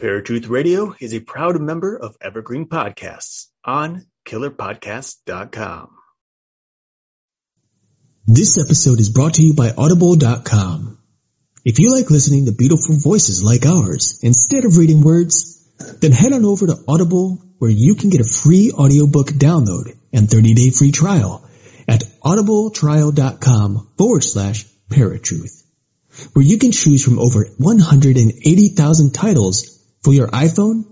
Paratruth Radio is a proud member of Evergreen Podcasts on killerpodcast.com. This episode is brought to you by audible.com. If you like listening to beautiful voices like ours instead of reading words, then head on over to Audible where you can get a free audiobook download and 30-day free trial at audibletrial.com forward slash paratruth, where you can choose from over 180,000 titles for your iPhone,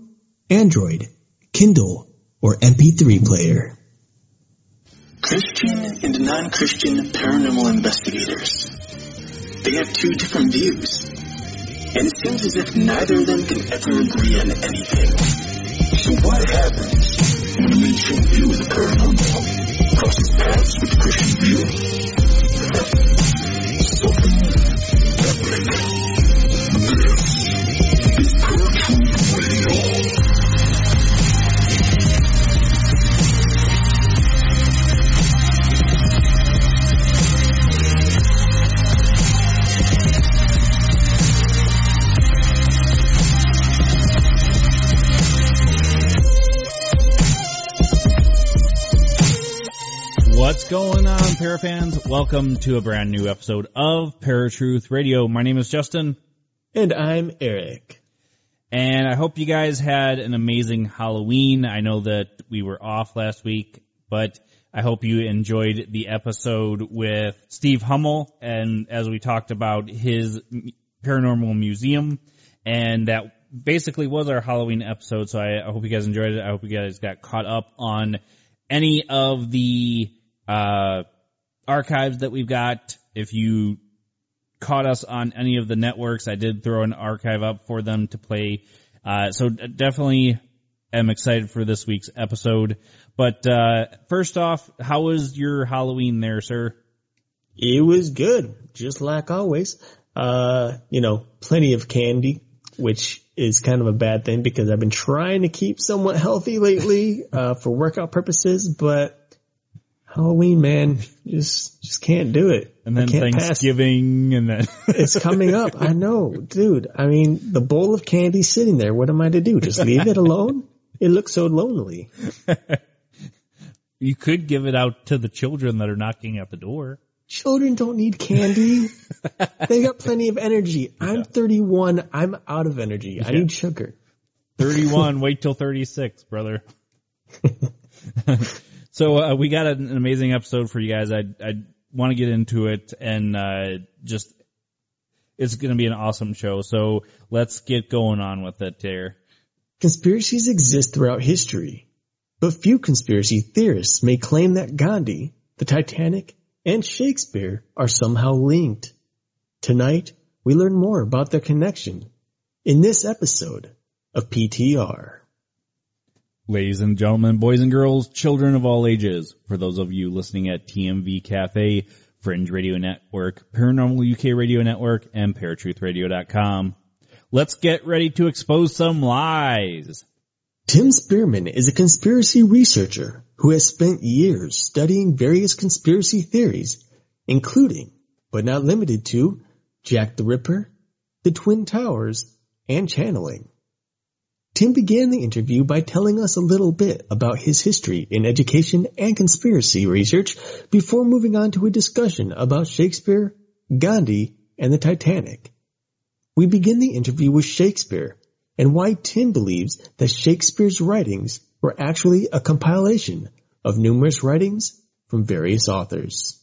Android, Kindle, or MP3 player. Christian and non-Christian paranormal investigators. They have two different views. And it seems as if neither of them can ever agree on anything. So what happens when a mainstream view of the paranormal crosses paths with the Christian view? This going on, Parafans? Welcome to a brand new episode of Paratruth Radio. My name is Justin. And I'm Eric. And I hope you guys had an amazing Halloween. I know that we were off last week, but I hope you enjoyed the episode with Steve Hummel and as we talked about his paranormal museum and that basically was our Halloween episode. So I, I hope you guys enjoyed it. I hope you guys got caught up on any of the uh, archives that we've got. If you caught us on any of the networks, I did throw an archive up for them to play. Uh, so definitely am excited for this week's episode. But uh, first off, how was your Halloween there, sir? It was good, just like always. Uh, you know, plenty of candy, which is kind of a bad thing because I've been trying to keep somewhat healthy lately, uh, for workout purposes, but Halloween, man, just just can't do it. And then Thanksgiving, and then it's coming up. I know, dude. I mean, the bowl of candy sitting there. What am I to do? Just leave it alone? It looks so lonely. you could give it out to the children that are knocking at the door. Children don't need candy. they got plenty of energy. I'm 31. I'm out of energy. Yeah. I need sugar. 31. wait till 36, brother. So uh, we got an amazing episode for you guys. I I want to get into it and uh, just it's going to be an awesome show. So let's get going on with it there. Conspiracies exist throughout history, but few conspiracy theorists may claim that Gandhi, the Titanic, and Shakespeare are somehow linked. Tonight, we learn more about their connection in this episode of PTR. Ladies and gentlemen, boys and girls, children of all ages, for those of you listening at TMV Cafe, Fringe Radio Network, Paranormal UK Radio Network, and ParatruthRadio.com. Let's get ready to expose some lies. Tim Spearman is a conspiracy researcher who has spent years studying various conspiracy theories, including, but not limited to, Jack the Ripper, the Twin Towers, and channeling. Tim began the interview by telling us a little bit about his history in education and conspiracy research before moving on to a discussion about Shakespeare, Gandhi, and the Titanic. We begin the interview with Shakespeare and why Tim believes that Shakespeare's writings were actually a compilation of numerous writings from various authors.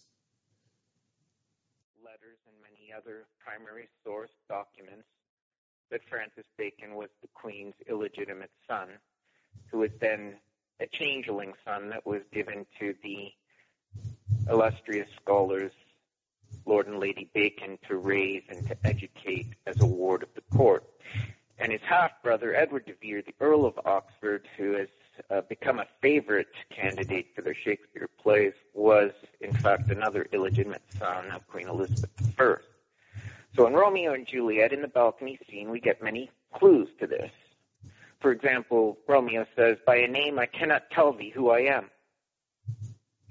Letters and many other primary source documents that Francis Bacon was the Queen's illegitimate son, who was then a changeling son that was given to the illustrious scholars Lord and Lady Bacon to raise and to educate as a ward of the court. And his half brother, Edward de Vere, the Earl of Oxford, who has uh, become a favorite candidate for the Shakespeare plays, was in fact another illegitimate son of Queen Elizabeth I. So in Romeo and Juliet, in the balcony scene, we get many clues to this. For example, Romeo says, By a name I cannot tell thee who I am.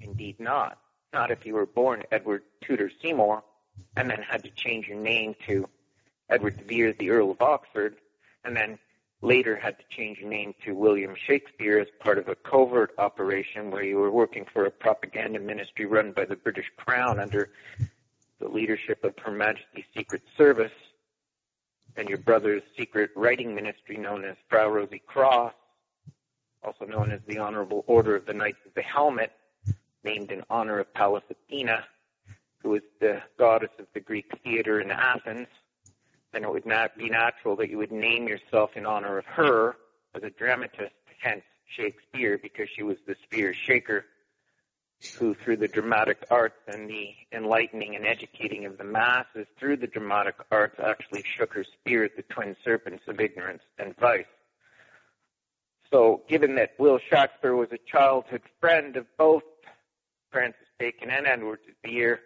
Indeed not. Not if you were born Edward Tudor Seymour and then had to change your name to Edward de Vere, the Earl of Oxford, and then later had to change your name to William Shakespeare as part of a covert operation where you were working for a propaganda ministry run by the British Crown under the leadership of Her Majesty's Secret Service and your brother's secret writing ministry known as Fra Rosi Crosse, also known as the Honorable Order of the Knights of the Helmet, named in honor of Pallas Athena, who is the goddess of the Greek theater in Athens, then it would not be natural that you would name yourself in honor of her as a dramatist, hence Shakespeare, because she was the spear shaker who, through the dramatic arts and the enlightening and educating of the masses through the dramatic arts, actually shook her spear at the twin serpents of ignorance and vice. So, given that Will Shakespeare was a childhood friend of both Francis Bacon and Edward de Vere,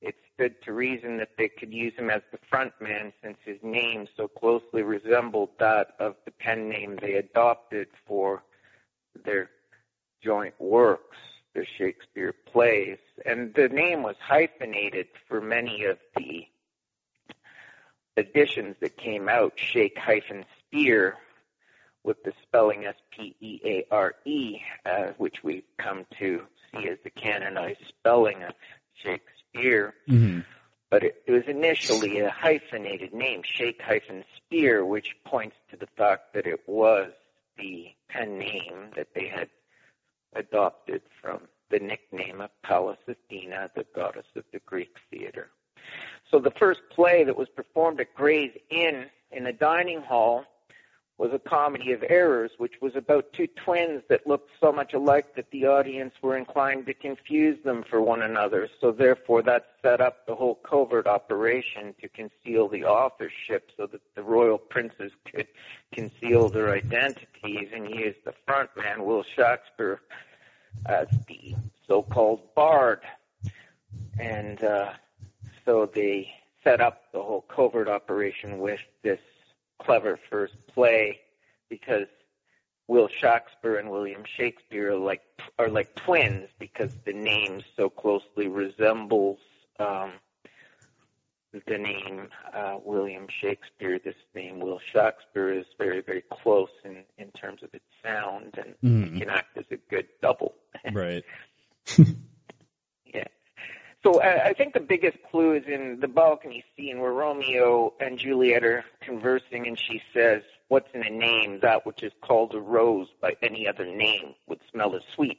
it stood to reason that they could use him as the front man since his name so closely resembled that of the pen name they adopted for their joint works the Shakespeare plays. And the name was hyphenated for many of the editions that came out, Shake hyphen Spear, with the spelling S-P-E-A-R-E, uh, which we've come to see as the canonized spelling of Shakespeare. Mm-hmm. But it, it was initially a hyphenated name, Shake hyphen Spear, which points to the fact that it was the pen name that they had adopted from the nickname of Pallas Athena, the goddess of the Greek theater. So the first play that was performed at Gray's Inn in the dining hall was a comedy of errors, which was about two twins that looked so much alike that the audience were inclined to confuse them for one another. So therefore that set up the whole covert operation to conceal the authorship so that the royal princes could conceal their identities and use the front man, Will Shakespeare, as the so-called bard. And uh, so they set up the whole covert operation with this clever first play because Will Shakespeare and William Shakespeare are like are like twins because the name so closely resembles um, the name uh, William Shakespeare. This name Will Shakespeare is very very close in in terms of its sound and mm. can act as a good double. Right. So I, I think the biggest clue is in the balcony scene where Romeo and Juliet are conversing, and she says, "What's in a name? That which is called a rose by any other name would smell as sweet."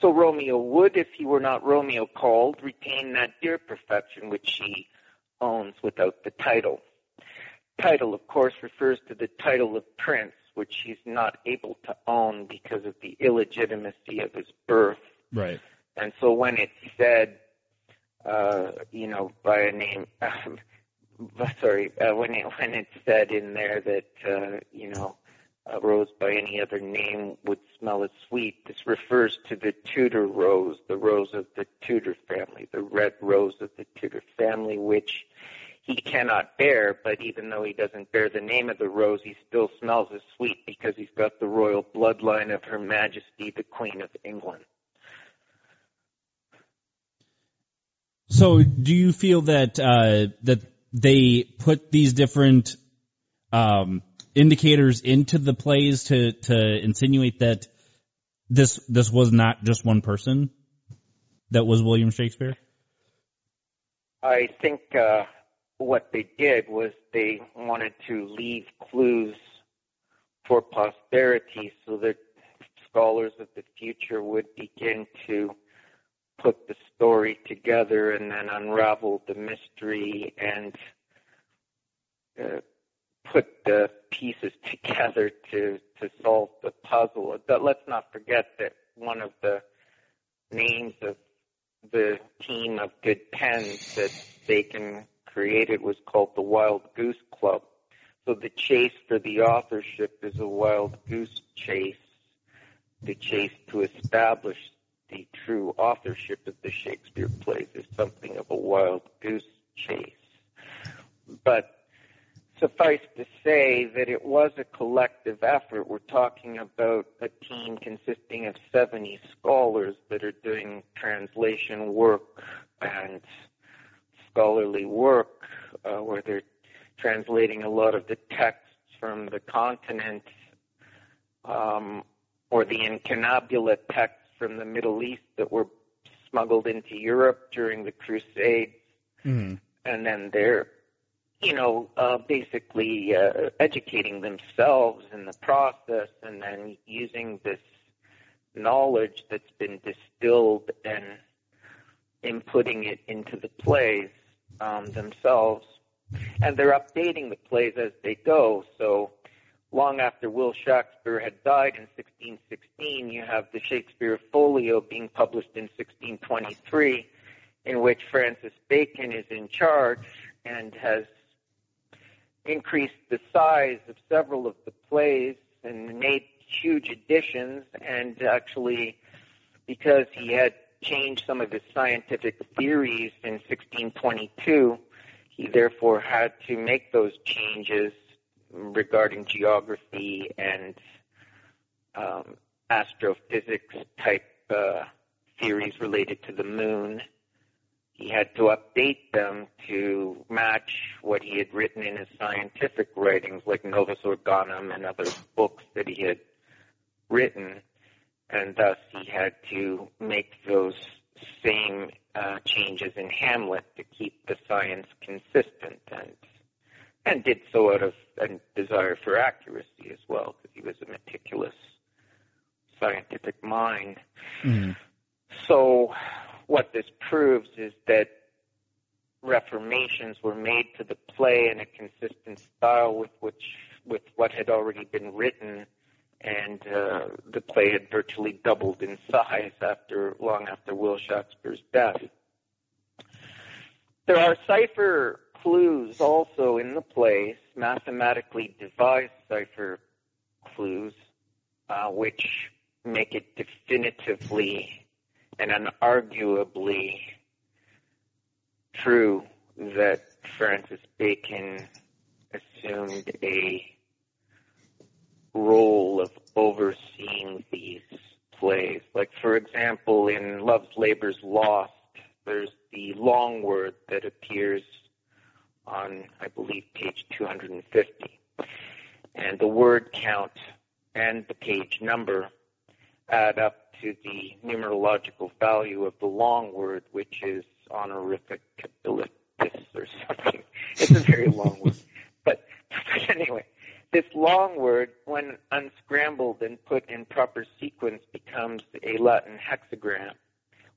So Romeo would, if he were not Romeo called, retain that dear perfection which she owns without the title. Title, of course, refers to the title of prince, which he's not able to own because of the illegitimacy of his birth. Right. And so when it's said uh, you know, by a name. Um, sorry, uh, when it, when it's said in there that uh, you know a rose by any other name would smell as sweet, this refers to the Tudor rose, the rose of the Tudor family, the red rose of the Tudor family, which he cannot bear, but even though he doesn't bear the name of the rose, he still smells as sweet because he's got the royal bloodline of Her Majesty, the Queen of England. So, do you feel that uh, that they put these different um, indicators into the plays to to insinuate that this this was not just one person that was William Shakespeare? I think uh, what they did was they wanted to leave clues for posterity so that scholars of the future would begin to put the story together and then unravel the mystery and uh, put the pieces together to to solve the puzzle. But let's not forget that one of the names of the team of good pens that Bacon created was called the Wild Goose Club. So the chase for the authorship is a wild goose chase, the chase to establish the true authorship of the Shakespeare plays is something of a wild goose chase. But suffice to say that it was a collective effort. We're talking about a team consisting of 70 scholars that are doing translation work and scholarly work uh, where they're translating a lot of the texts from the continent um, or the incunabula texts from the Middle East that were smuggled into Europe during the Crusades, Mm-hmm. and then they're, you know, uh, basically uh, educating themselves in the process, and then using this knowledge that's been distilled and inputting it into the plays um, themselves, and they're updating the plays as they go. So long after Will Shakespeare had died in 1616, you have the Shakespeare Folio being published in 1623, in which Francis Bacon is in charge and has increased the size of several of the plays and made huge additions. And actually because he had changed some of his scientific theories in 1622 he therefore had to make those changes regarding geography and um, astrophysics type uh, theories related to the moon. He had to update them to match what he had written in his scientific writings, like Novus Organum and other books that he had written, and thus he had to make those same uh, changes in Hamlet to keep the science consistent and and did so out of a desire for accuracy as well, because he was a meticulous scientific mind. Mm-hmm. So, what this proves is that reformations were made to the play in a consistent style with which with what had already been written, and uh, the play had virtually doubled in size after long after Will Shakespeare's death. There are cipher clues also in the plays, mathematically devised cipher clues, uh, which make it definitively and unarguably true that Francis Bacon assumed a role of overseeing these plays. Like, for example, in Love's Labor's Lost, there's the long word that appears on, I believe, page 250. And the word count and the page number add up to the numerological value of the long word, which is honorificabilitus or something. It's a very long word. But, but anyway, this long word, when unscrambled and put in proper sequence, becomes a Latin hexagram,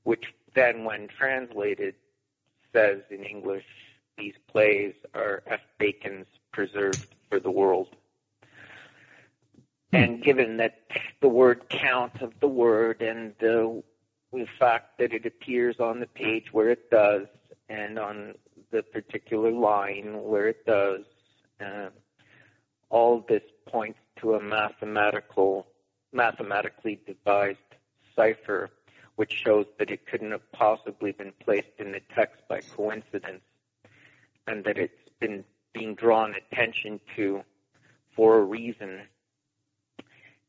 which then, when translated, says in English, these plays are F. Bacon's preserved for the world. And given that the word count of the word and the, the fact that it appears on the page where it does and on the particular line where it does, uh, all this points to a mathematical, mathematically devised cipher, which shows that it couldn't have possibly been placed in the text by coincidence, and that it's been being drawn attention to for a reason.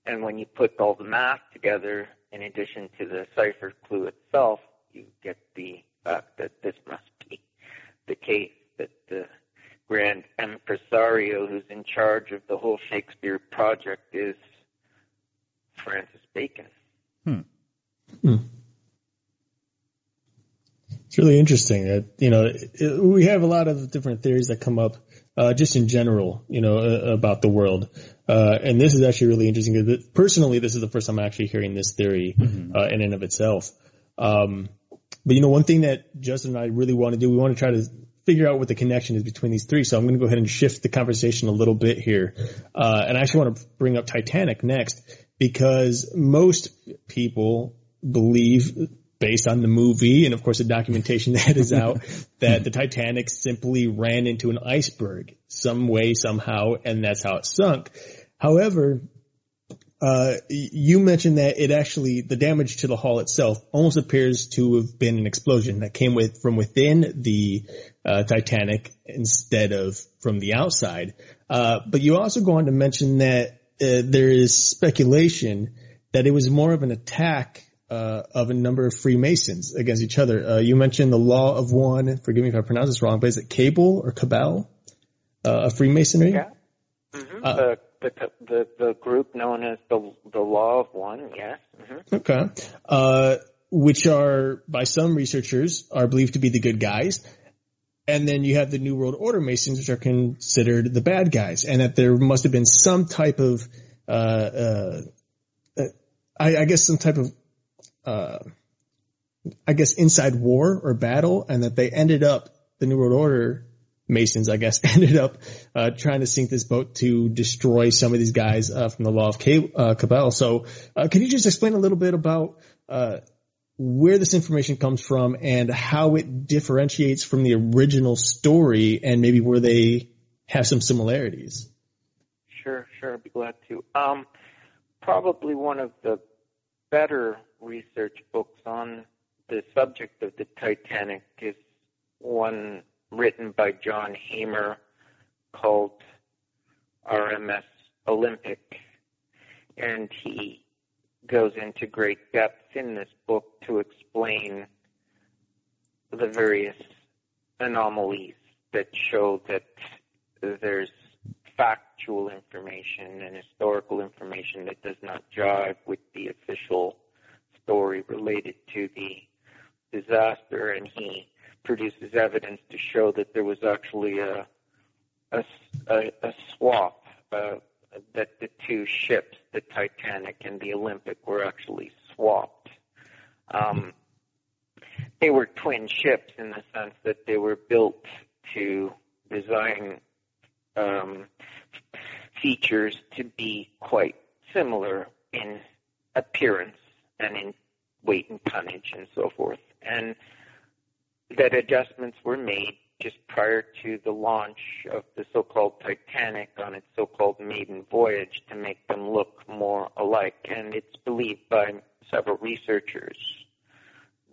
And when you put all the math together, addition to the cipher clue itself, you get the fact that this must be the case that the grand impresario who's in charge of the whole Shakespeare project is Francis Bacon. Hmm. Hmm. It's really interesting that you know it, we have a lot of different theories that come up uh, just in general, you know, uh, about the world. Uh, and this is actually really interesting. Because personally, this is the first time I'm actually hearing this theory Mhm. uh, in and of itself. Um, but you know, one thing that Justin and I really want to do, we want to try to figure out what the connection is between these three. So I'm going to go ahead and shift the conversation a little bit here. Uh, and I actually want to bring up Titanic next because most people believe based on the movie and of course the documentation that is out that the Titanic simply ran into an iceberg some way somehow and that's how it sunk. However, uh, you mentioned that it actually, the damage to the hull itself almost appears to have been an explosion that came with, from within the, uh, Titanic instead of from the outside. Uh, but you also go on to mention that, uh, there is speculation that it was more of an attack, uh, of a number of Freemasons against each other. Uh, you mentioned the law of one, forgive me if I pronounce this wrong, but is it Cable or Cabal? Uh, of Freemasonry? Yeah. hmm Uh, the, the the the group known as the the Law of One. Yes. hmm Okay. Uh, which are, by some researchers, are believed to be the good guys. And then you have the New World Order Masons, which are considered the bad guys. And that there must have been some type of, uh, uh, uh, I, I guess some type of, uh, I guess inside war or battle and that they ended up, the New World Order Masons, I guess, ended up, uh, trying to sink this boat to destroy some of these guys, uh, from the Law of Ca- uh, Cabal. So, uh, can you just explain a little bit about, uh, where this information comes from and how it differentiates from the original story and maybe where they have some similarities. Sure, sure. I'd be glad to. Um, probably one of the better research books on the subject of the Titanic is one written by John Hamer called RMS Olympic. And he goes into great depth in this book to explain the various anomalies that show that there's factual information and historical information that does not jive with the official story related to the disaster, and he produces evidence to show that there was actually a a, a, a swap, uh, that the two ships, the Titanic and the Olympic, were actually swapped. Um, they were twin ships in the sense that they were built to design um, features to be quite similar in appearance and in weight and tonnage and so forth. And that adjustments were made just prior to the launch of the so-called Titanic on its so-called maiden voyage to make them look more alike. And it's believed by several researchers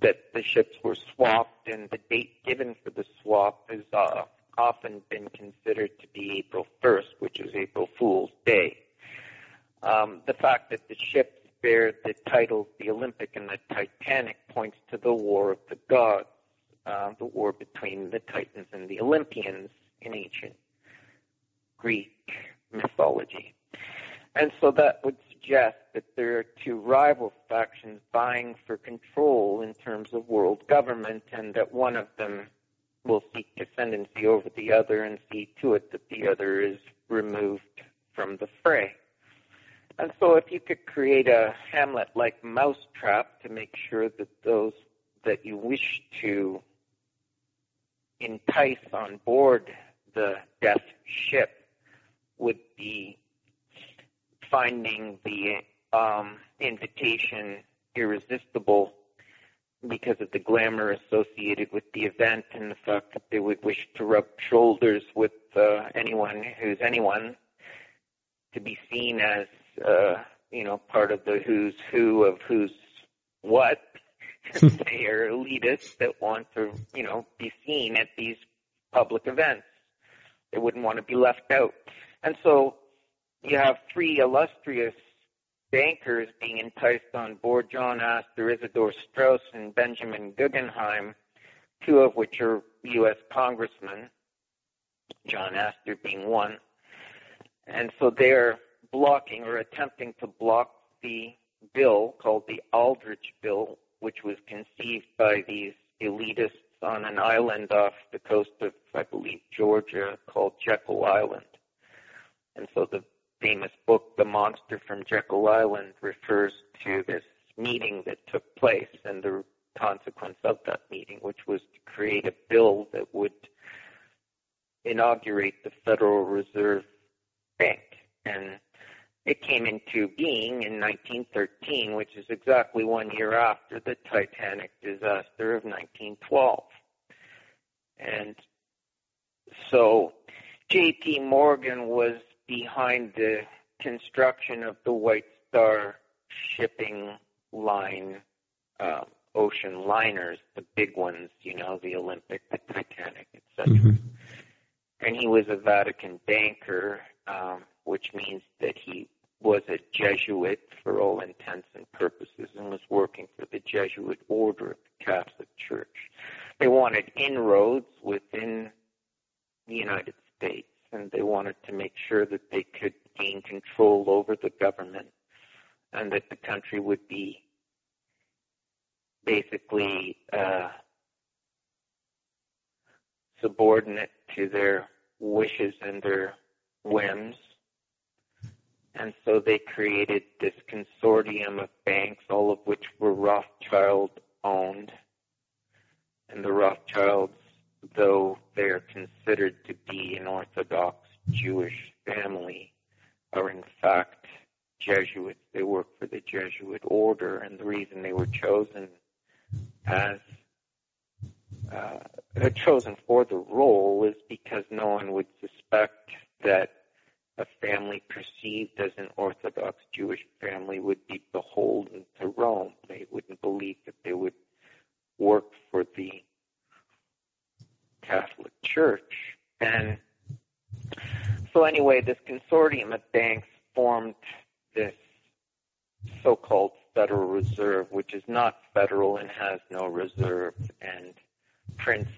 that the ships were swapped, and the date given for the swap has uh, often been considered to be April 1st, which is April Fool's Day. Um, the fact that the ships bear the titles the Olympic and the Titanic points to the War of the Gods, uh, the war between the Titans and the Olympians in ancient Greek mythology. And so that would suggest that there are two rival factions vying for control in terms of world government, and that one of them will seek ascendancy over the other and see to it that the other is removed from the fray. And so, if you could create a Hamlet like mousetrap to make sure that those that you wish to entice on board the death ship would be finding the um, invitation irresistible because of the glamour associated with the event and the fact that they would wish to rub shoulders with uh, anyone who's anyone to be seen as uh, you know part of the who's who of who's what they are elitists that want to you know be seen at these public events they wouldn't want to be left out and so you have three illustrious bankers being enticed on board John Astor, Isidor Straus, and Benjamin Guggenheim, two of which are U.S. congressmen, John Astor being one. And so they're blocking or attempting to block the bill called the Aldrich Bill, which was conceived by these elitists on an island off the coast of, I believe, Georgia called Jekyll Island. And so the famous book, The Monster from Jekyll Island, refers to this meeting that took place and the consequence of that meeting, which was to create a bill that would inaugurate the Federal Reserve Bank. And it came into being in 1913, which is exactly one year after the Titanic disaster of 1912. And so J.P. Morgan was behind the construction of the White Star shipping line um, ocean liners, the big ones, you know, the Olympic, the Titanic, etc. Mm-hmm. And he was a Vatican banker, um, which means that he was a Jesuit for all intents and purposes and was working for the Jesuit order of the Catholic Church. They wanted inroads within the United States and they wanted to make sure that they could gain control over the government and that the country would be basically uh, subordinate to their wishes and their whims. And so they created this consortium of banks, all of which were Rothschild owned. And the Rothschilds, though they are considered to be an Orthodox Jewish family, are in fact Jesuits. They work for the Jesuit order, and the reason they were chosen as uh, chosen for the role is because no one would suspect that a family perceived as an Orthodox Jewish family would be beholden to Rome. They wouldn't believe that they would work for the Catholic Church. And so anyway, this consortium of banks formed this so-called Federal Reserve, which is not federal and has no reserve, and prints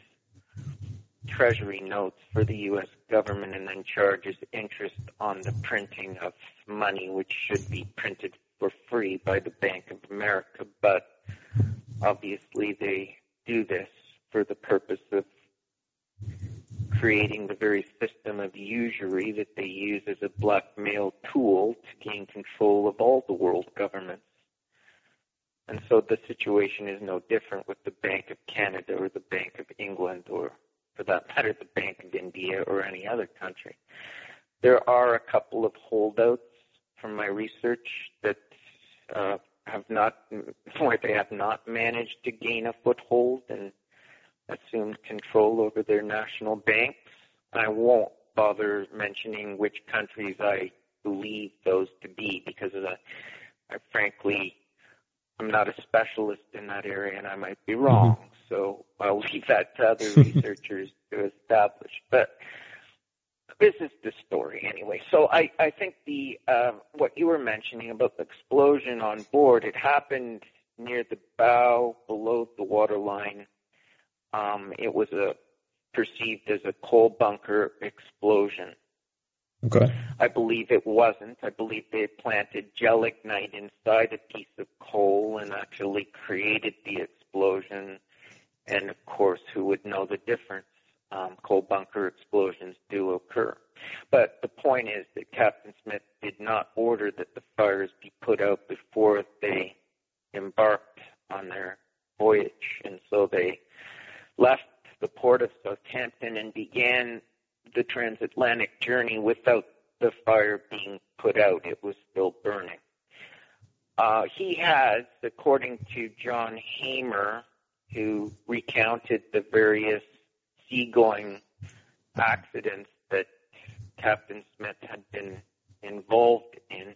treasury notes for the U.S. government and then charges interest on the printing of money, which should be printed for free by the Bank of America. But obviously, they do this for the purpose of creating the very system of usury that they use as a blackmail tool to gain control of all the world governments. And so the situation is no different with the Bank of Canada or the Bank of England or, for that matter, the Bank of India or any other country. There are a couple of holdouts from my research that uh, have not, where they have not managed to gain a foothold and assumed control over their national banks. I won't bother mentioning which countries I believe those to be because of the, I frankly, I'm not a specialist in that area and I might be wrong. So I'll leave that to other researchers to establish. But this is the story anyway. So I, I think the uh, what you were mentioning about the explosion on board, it happened near the bow below the waterline um, it was a perceived as a coal bunker explosion. Okay. I believe it wasn't. I believe they planted gelignite inside a piece of coal and actually created the explosion. And of course, who would know the difference? Um, coal bunker explosions do occur. But the point is that Captain Smith did not order that the fires be put out before they embarked on their voyage. And so they left the port of Southampton and began the transatlantic journey without the fire being put out. It was still burning. Uh, he has, according to John Hamer, who recounted the various seagoing accidents that Captain Smith had been involved in,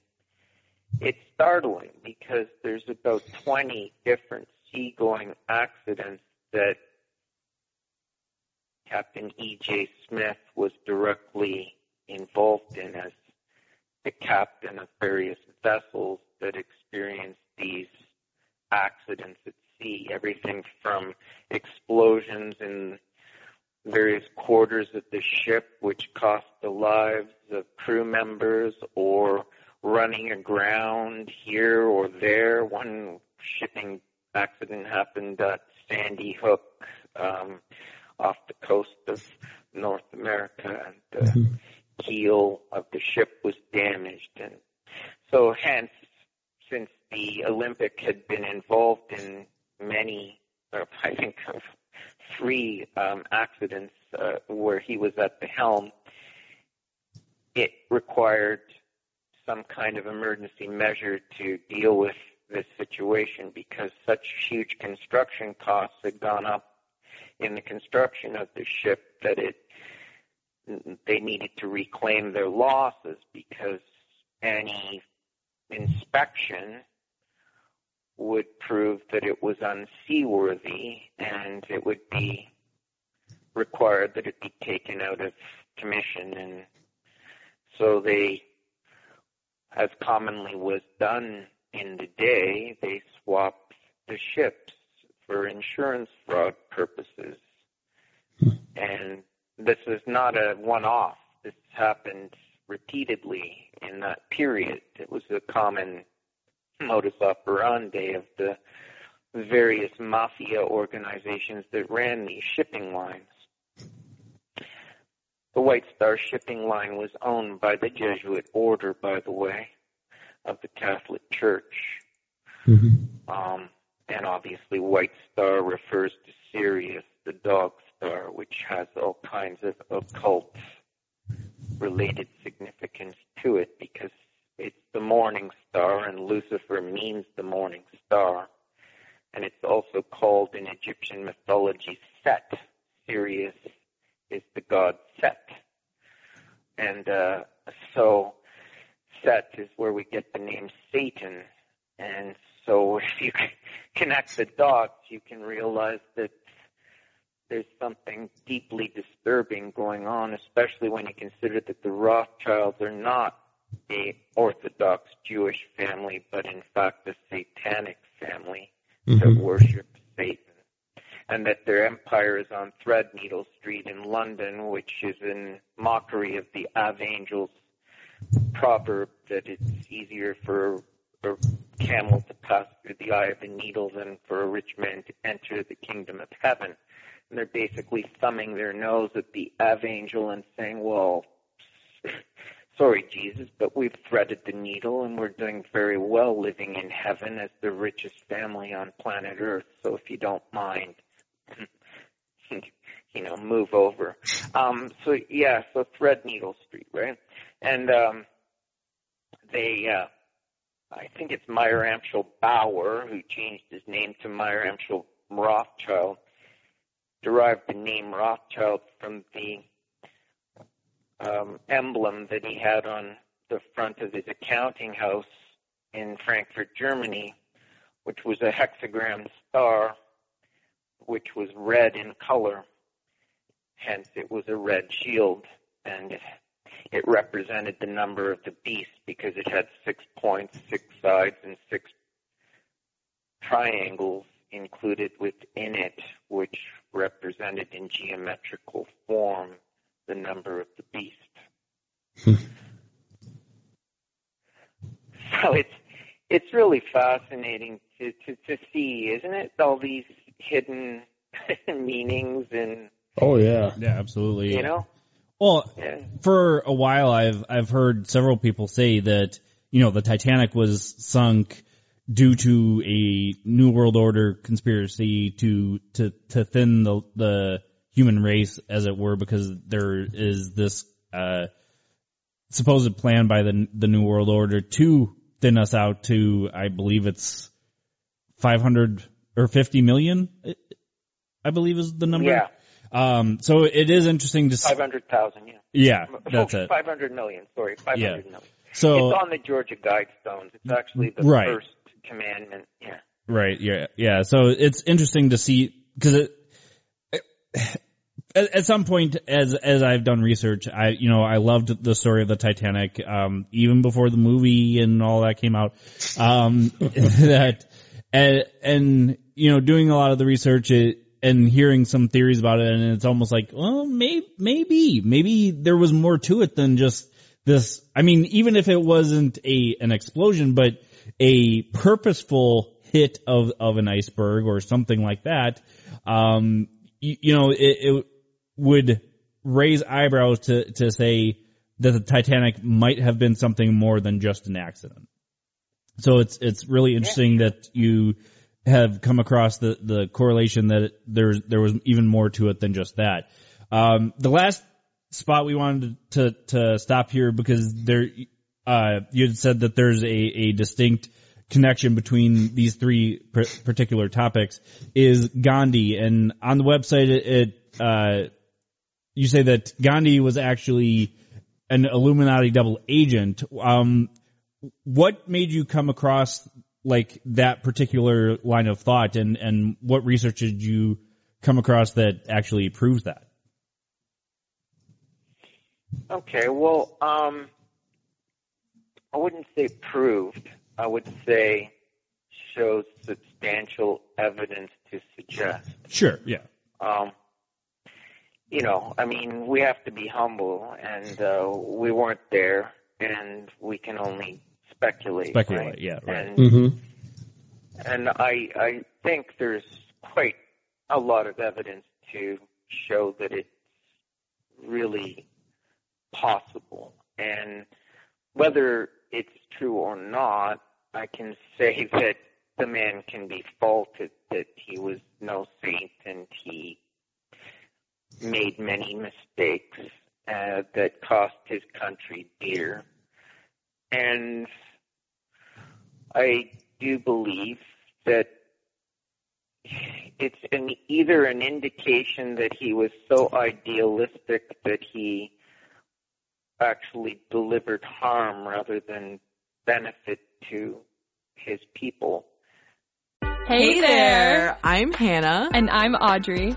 it's startling because there's about 20 different seagoing accidents that Captain E.J. Smith was directly involved in as the captain of various vessels that experienced these accidents at sea. Everything from explosions in various quarters of the ship, which cost the lives of crew members, or running aground here or there. One shipping accident happened at Sandy Hook. Um, off the coast of North America, and the mm-hmm. keel of the ship was damaged. And so, hence, since the Olympic had been involved in many, or I think of three um, accidents uh, where he was at the helm, it required some kind of emergency measure to deal with this situation because such huge construction costs had gone up in the construction of the ship that it they needed to reclaim their losses because any inspection would prove that it was unseaworthy and it would be required that it be taken out of commission and so they as commonly was done in the day they swapped the ships for insurance fraud purposes. And this is not a one off. This happened repeatedly in that period. It was a common modus operandi of the various mafia organizations that ran these shipping lines. The White Star shipping line was owned by the Jesuit order, by the way, of the Catholic Church. Mm-hmm. Um, and obviously, White Star refers to Sirius, the dog star, which has all kinds of occult related significance to it because it's the morning star, and Lucifer means the morning star. And it's also called in Egyptian mythology Set. Sirius is the god Set. And uh, so Set is where we get the name Satan. And so if you connect the dots, you can realize that there's something deeply disturbing going on, especially when you consider that the Rothschilds are not a Orthodox Jewish family, but in fact a satanic family Mhm. that worships Satan. And that their empire is on Threadneedle Street in London, which is in mockery of the Archangel's proverb that it's easier for a camel to pass through the eye of a needle than for a rich man to enter the kingdom of heaven. And they're basically thumbing their nose at the Archangel and saying, well, sorry, Jesus, but we've threaded the needle and we're doing very well living in heaven as the richest family on planet Earth. So if you don't mind, you know, move over. Um, so yeah, so Threadneedle Street, right? And um, they, uh, I think it's Meyer Amschel Bauer who changed his name to Meyer Amschel Rothschild, derived the name Rothschild from the um, emblem that he had on the front of his accounting house in Frankfurt, Germany, which was a hexagram star, which was red in color. Hence, it was a red shield, and it, represented the number of the beast because it had six points, six sides, and six triangles included within it, which represented in geometrical form the number of the beast. so it's it's really fascinating to, to, to see, isn't it? All these hidden meanings and Oh yeah. Yeah, absolutely. you know, Well, yeah. for a while, I've I've heard several people say that you know the Titanic was sunk due to a New World Order conspiracy to to to thin the the human race, as it were, because there is this uh, supposed plan by the the New World Order to thin us out to, I believe it's five hundred or fifty million. I believe is the number. Yeah. Um, so it is interesting to see. Five hundred thousand, yeah. Yeah, that's it. Five hundred million. Sorry, five hundred million. So it's on the Georgia Guidestones. It's actually the Right. first commandment. Yeah. Right. Yeah. Yeah. So it's interesting to see because it, at, at some point, as as I've done research, I you know I loved the story of the Titanic, um, even before the movie and all that came out. Um, that and and you know doing a lot of the research it, and hearing some theories about it, and it's almost like, well, maybe maybe maybe there was more to it than just this. I mean, even if it wasn't a an explosion, but a purposeful hit of of an iceberg or something like that, um, you, you know, it, it would raise eyebrows to to say that the Titanic might have been something more than just an accident. So it's it's really interesting that you have come across the the correlation that it, there there was even more to it than just that. Um, the last spot we wanted to to stop here because there uh, you had said that there's a a distinct connection between these three particular topics is Gandhi and on the website it, it uh, you say that Gandhi was actually an Illuminati double agent. Um, what made you come across like that particular line of thought and, and what research did you come across that actually proves that? Okay. Well, um, I wouldn't say proved. I would say shows substantial evidence to suggest. Sure. Yeah. Um, you know, I mean, we have to be humble, and uh, we weren't there and we can only speculate. Speculate, right? yeah, right. And, Mm-hmm. and I I think there's quite a lot of evidence to show that it's really possible. And whether it's true or not, I can say that the man can be faulted that he was no saint and he made many mistakes uh, that cost his country dear. And I do believe that it's an, either an indication that he was so idealistic that he actually delivered harm rather than benefit to his people. Hey there! I'm Hannah. And I'm Audrey.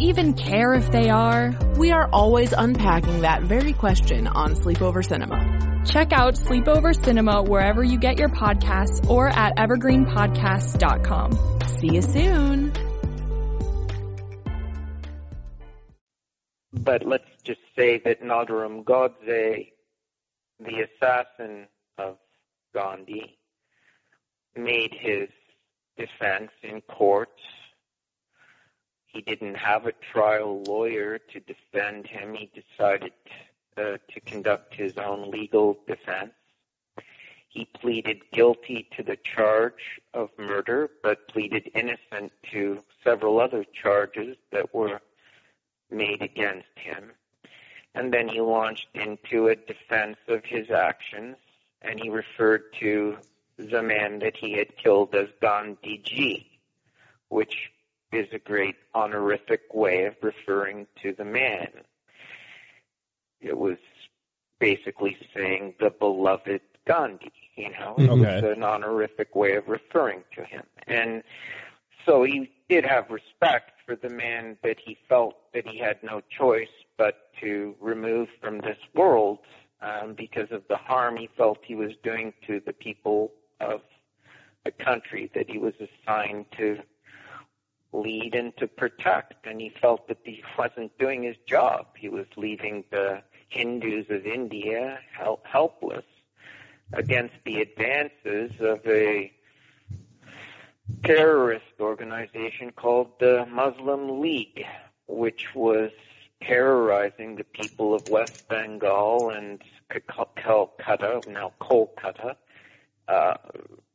even care if they are? We are always unpacking that very question on Sleepover Cinema. Check out Sleepover Cinema wherever you get your podcasts or at evergreenpodcasts.com. See you soon. But let's just say that Nathuram Godse, the assassin of Gandhi, made his defense in court. He didn't have a trial lawyer to defend him. He decided uh, to conduct his own legal defense. He pleaded guilty to the charge of murder, but pleaded innocent to several other charges that were made against him. And then he launched into a defense of his actions, and he referred to the man that he had killed as Gandhiji, which is a great honorific way of referring to the man. It was basically saying the beloved Gandhi, you know, it was an honorific way of referring to him. And so he did have respect for the man that he felt that he had no choice but to remove from this world um, because of the harm he felt he was doing to the people of the country that he was assigned to lead and to protect. And he felt that he wasn't doing his job. He was leaving the Hindus of India hel- helpless against the advances of a terrorist organization called the Muslim League, which was terrorizing the people of West Bengal and Cal- Calcutta, now Kolkata, uh,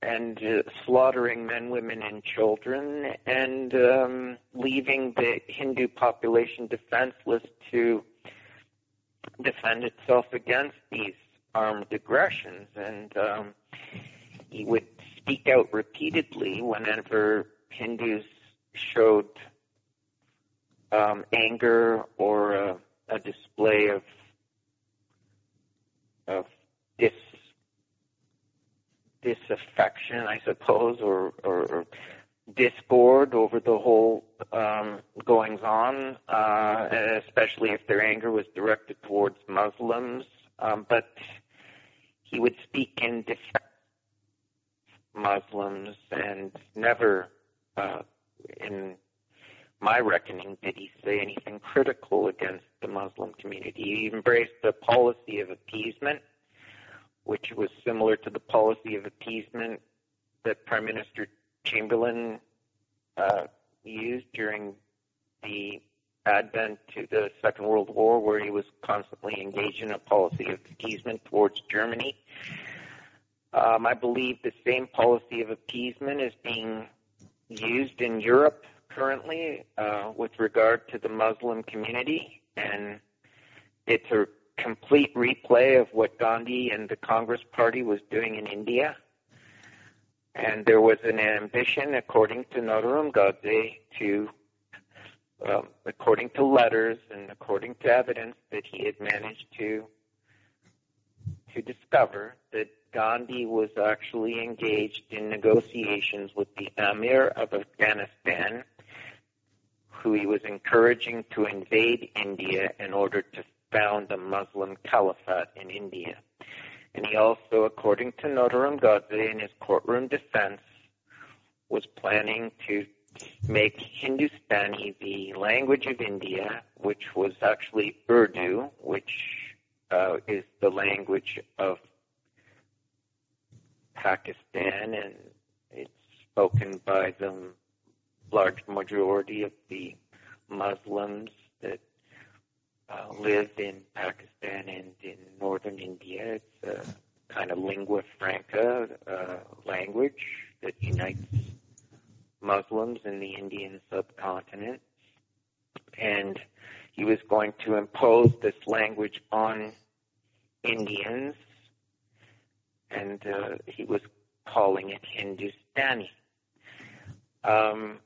and uh, slaughtering men, women, and children, and um, leaving the Hindu population defenseless to defend itself against these armed aggressions. And um, he would speak out repeatedly whenever Hindus showed um, anger or a, a display of of dis disaffection, I suppose, or, or, or discord over the whole um, goings on, uh, especially if their anger was directed towards Muslims. Um, but he would speak in defense of Muslims and never, uh, in my reckoning, did he say anything critical against the Muslim community. He embraced the policy of appeasement, which was similar to the policy of appeasement that Prime Minister Chamberlain uh, used during the advent to the Second World War, where he was constantly engaged in a policy of appeasement towards Germany. Um, I believe the same policy of appeasement is being used in Europe currently uh, with regard to the Muslim community, and it's a complete replay of what Gandhi and the Congress Party was doing in India. And there was an ambition, according to Nathuram to, um, according to letters and according to evidence, that he had managed to to discover that Gandhi was actually engaged in negotiations with the Amir of Afghanistan, who he was encouraging to invade India in order to found a Muslim caliphate in India. And he also, according to Nathuram Godse in his courtroom defense, was planning to make Hindustani the language of India, which was actually Urdu, which uh, is the language of Pakistan, and it's spoken by the large majority of the Muslims that uh, live in Pakistan and in northern India. It's a kind of lingua franca uh, language that unites Muslims in the Indian subcontinent. And he was going to impose this language on Indians, and uh, he was calling it Hindustani. Um,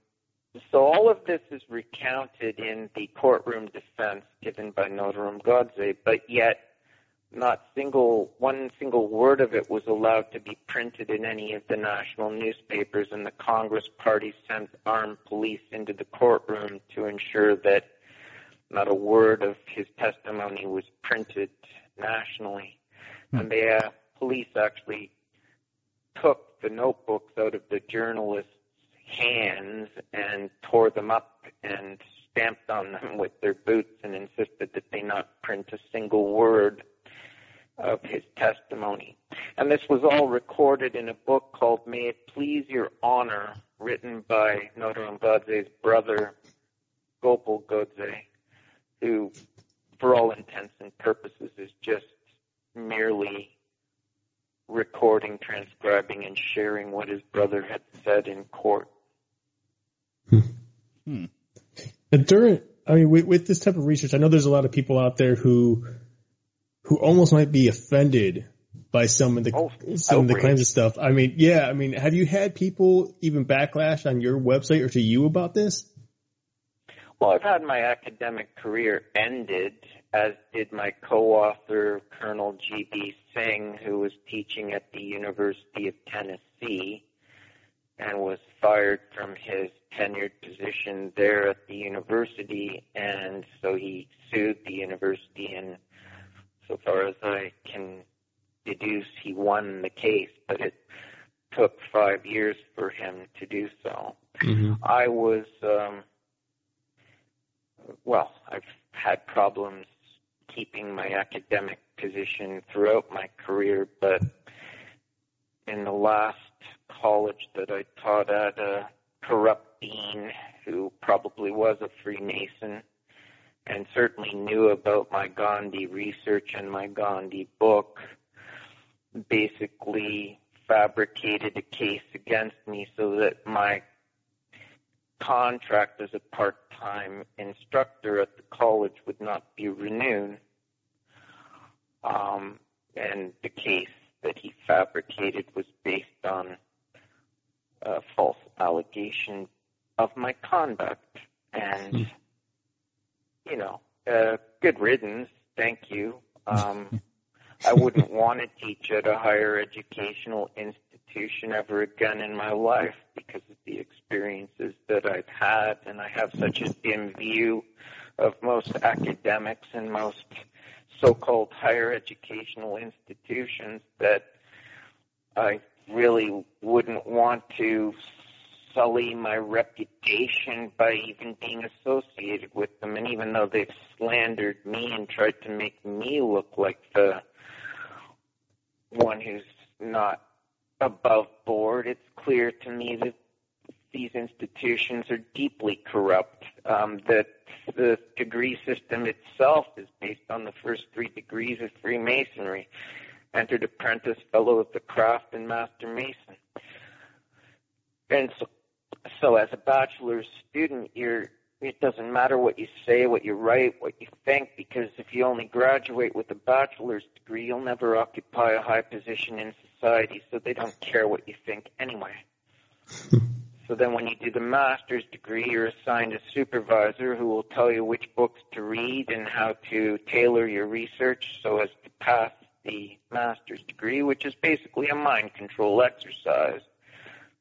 so all of this is recounted in the courtroom defense given by Nathuram Godse, but yet not single one single word of it was allowed to be printed in any of the national newspapers and the Congress party sent armed police into the courtroom to ensure that not a word of his testimony was printed nationally. Hmm. And the uh, police actually took the notebooks out of the journalists' hands and tore them up and stamped on them with their boots and insisted that they not print a single word of his testimony. And this was all recorded in a book called May It Please Your Honor, written by Nathuram Godse's brother, Gopal Godse, who, for all intents and purposes, is just merely recording, transcribing, and sharing what his brother had said in court. Hmm. And during, I mean, with, with this type of research, I know there's a lot of people out there who who almost might be offended by some of the oh, some of the kinds of stuff. I mean, yeah, I mean, have you had people even backlash on your website or to you about this? Well, I've had my academic career ended, as did my co-author, Colonel G.B. Singh, who was teaching at the University of Tennessee and was fired from his tenured position there at the university, and so he sued the university and so far as I can deduce, he won the case, but it took five years for him to do so. Mm-hmm. I was, um, well, I've had problems keeping my academic position throughout my career, but in the last college that I taught at, a corrupt dean who probably was a Freemason and certainly knew about my Gandhi research and my Gandhi book, basically fabricated a case against me so that my contract as a part-time instructor at the college would not be renewed. Um, and the case that he fabricated was based on a false allegation of my conduct. And hmm you know, uh, good riddance. Thank you. Um, I wouldn't want to teach at a higher educational institution ever again in my life because of the experiences that I've had, and I have such a dim view of most academics and most so-called higher educational institutions that I really wouldn't want to sully my reputation by even being associated with them. And even though they've slandered me and tried to make me look like the one who's not above board, it's clear to me that these institutions are deeply corrupt. Um, that the degree system itself is based on the first three degrees of Freemasonry entered apprentice, fellow of the craft, and master mason. And so so as a bachelor's student, you're it doesn't matter what you say, what you write, what you think, because if you only graduate with a bachelor's degree, you'll never occupy a high position in society, so they don't care what you think anyway. so then when you do the master's degree, you're assigned a supervisor who will tell you which books to read and how to tailor your research so as to pass the master's degree, which is basically a mind control exercise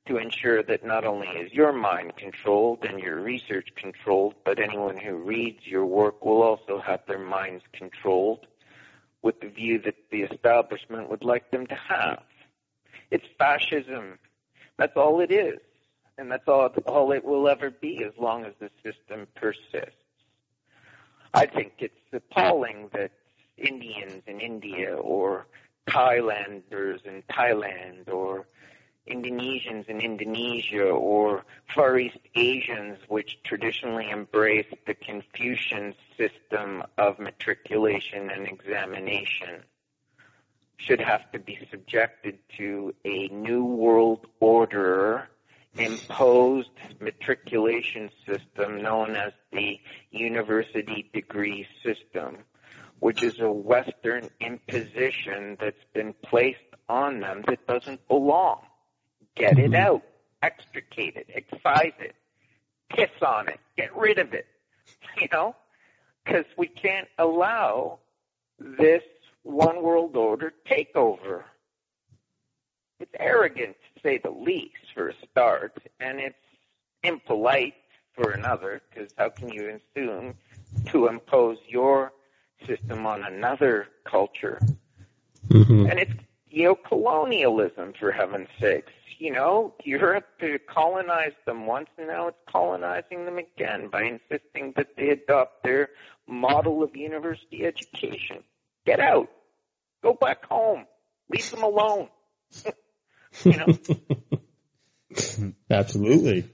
to ensure that not only is your mind controlled and your research controlled, but anyone who reads your work will also have their minds controlled with the view that the establishment would like them to have. It's fascism. That's all it is. And that's all, all it will ever be as long as the system persists. I think it's appalling that Indians in India or Thailanders in Thailand or Indonesians in Indonesia or Far East Asians, which traditionally embrace the Confucian system of matriculation and examination, should have to be subjected to a new world order imposed matriculation system known as the university degree system, which is a Western imposition that's been placed on them that doesn't belong. Get it mm-hmm. out. Extricate it. Excise it. Piss on it. Get rid of it. You know? Because we can't allow this one world order takeover. It's arrogant to say the least for a start, and it's impolite for another, because how can you assume to impose your system on another culture? Mm-hmm. And it's neo-colonialism, for heaven's sakes. You know, Europe colonized them once, and now it's colonizing them again by insisting that they adopt their model of university education. Get out. Go back home. Leave them alone. you know? Absolutely.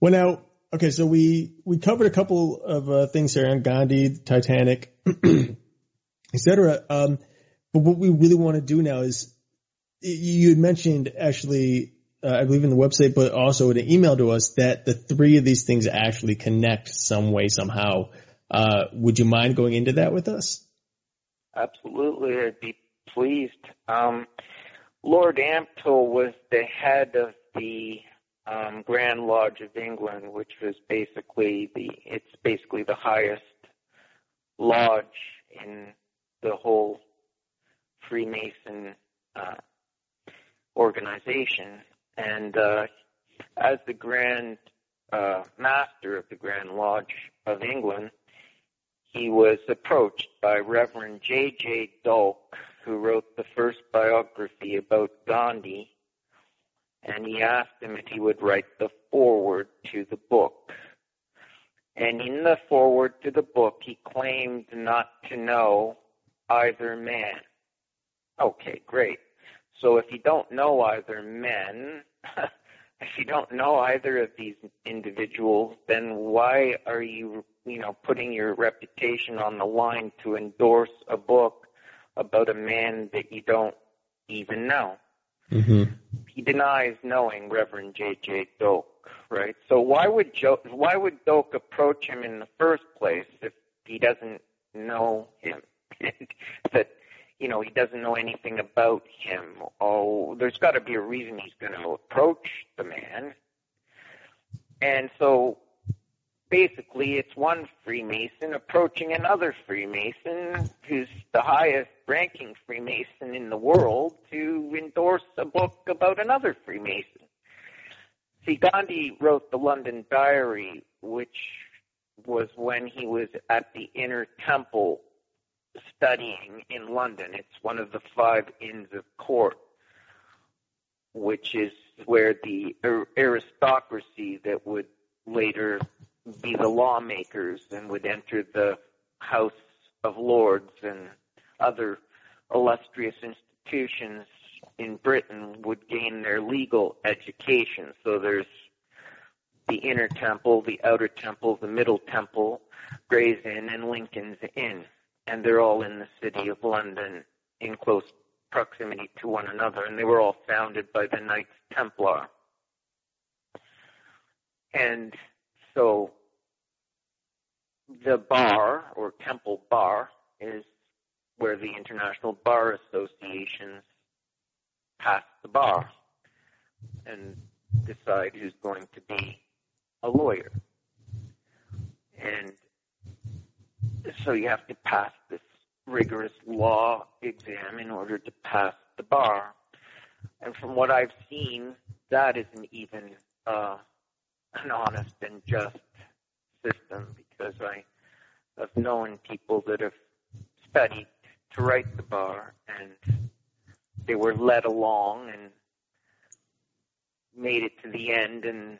Well, now, okay, so we we covered a couple of uh, things here on Gandhi, Titanic, etc. Um, but what we really want to do now is you had mentioned actually, uh, I believe in the website, but also in an email to us that the three of these things actually connect some way somehow. Uh, would you mind going into that with us? Absolutely, I'd be pleased. Um, Lord Ampthill was the head of the um, Grand Lodge of England, which was basically the it's basically the highest lodge in the whole Freemason uh, organization. And uh, as the Grand uh, Master of the Grand Lodge of England, he was approached by Reverend J. J. Doke, who wrote the first biography about Gandhi, and he asked him if he would write the foreword to the book. And in the foreword to the book, he claimed not to know either man. Okay, great. So if you don't know either men, if you don't know either of these individuals, then why are you, you know, putting your reputation on the line to endorse a book about a man that you don't even know? Mm-hmm. He denies knowing Reverend J. J. Doke, right? So why would jo- why would Doke approach him in the first place if he doesn't know him? that you know, he doesn't know anything about him. Oh, there's got to be a reason he's going to approach the man. And so basically it's one Freemason approaching another Freemason who's the highest ranking Freemason in the world to endorse a book about another Freemason. See, Gandhi wrote the London Diary, which was when he was at the Inner Temple studying in London. It's one of the five Inns of Court, which is where the aristocracy that would later be the lawmakers and would enter the House of Lords and other illustrious institutions in Britain would gain their legal education. So there's the inner temple, the outer temple, the middle temple, Gray's Inn, and Lincoln's Inn and they're all in the city of London in close proximity to one another, and they were all founded by the Knights Templar. And so the bar, or Temple Bar, is where the International Bar Associations pass the bar and decide who's going to be a lawyer. And so you have to pass this rigorous law exam in order to pass the bar. And from what I've seen, that isn't even uh, an honest and just system because I have known people that have studied to write the bar and they were led along and made it to the end and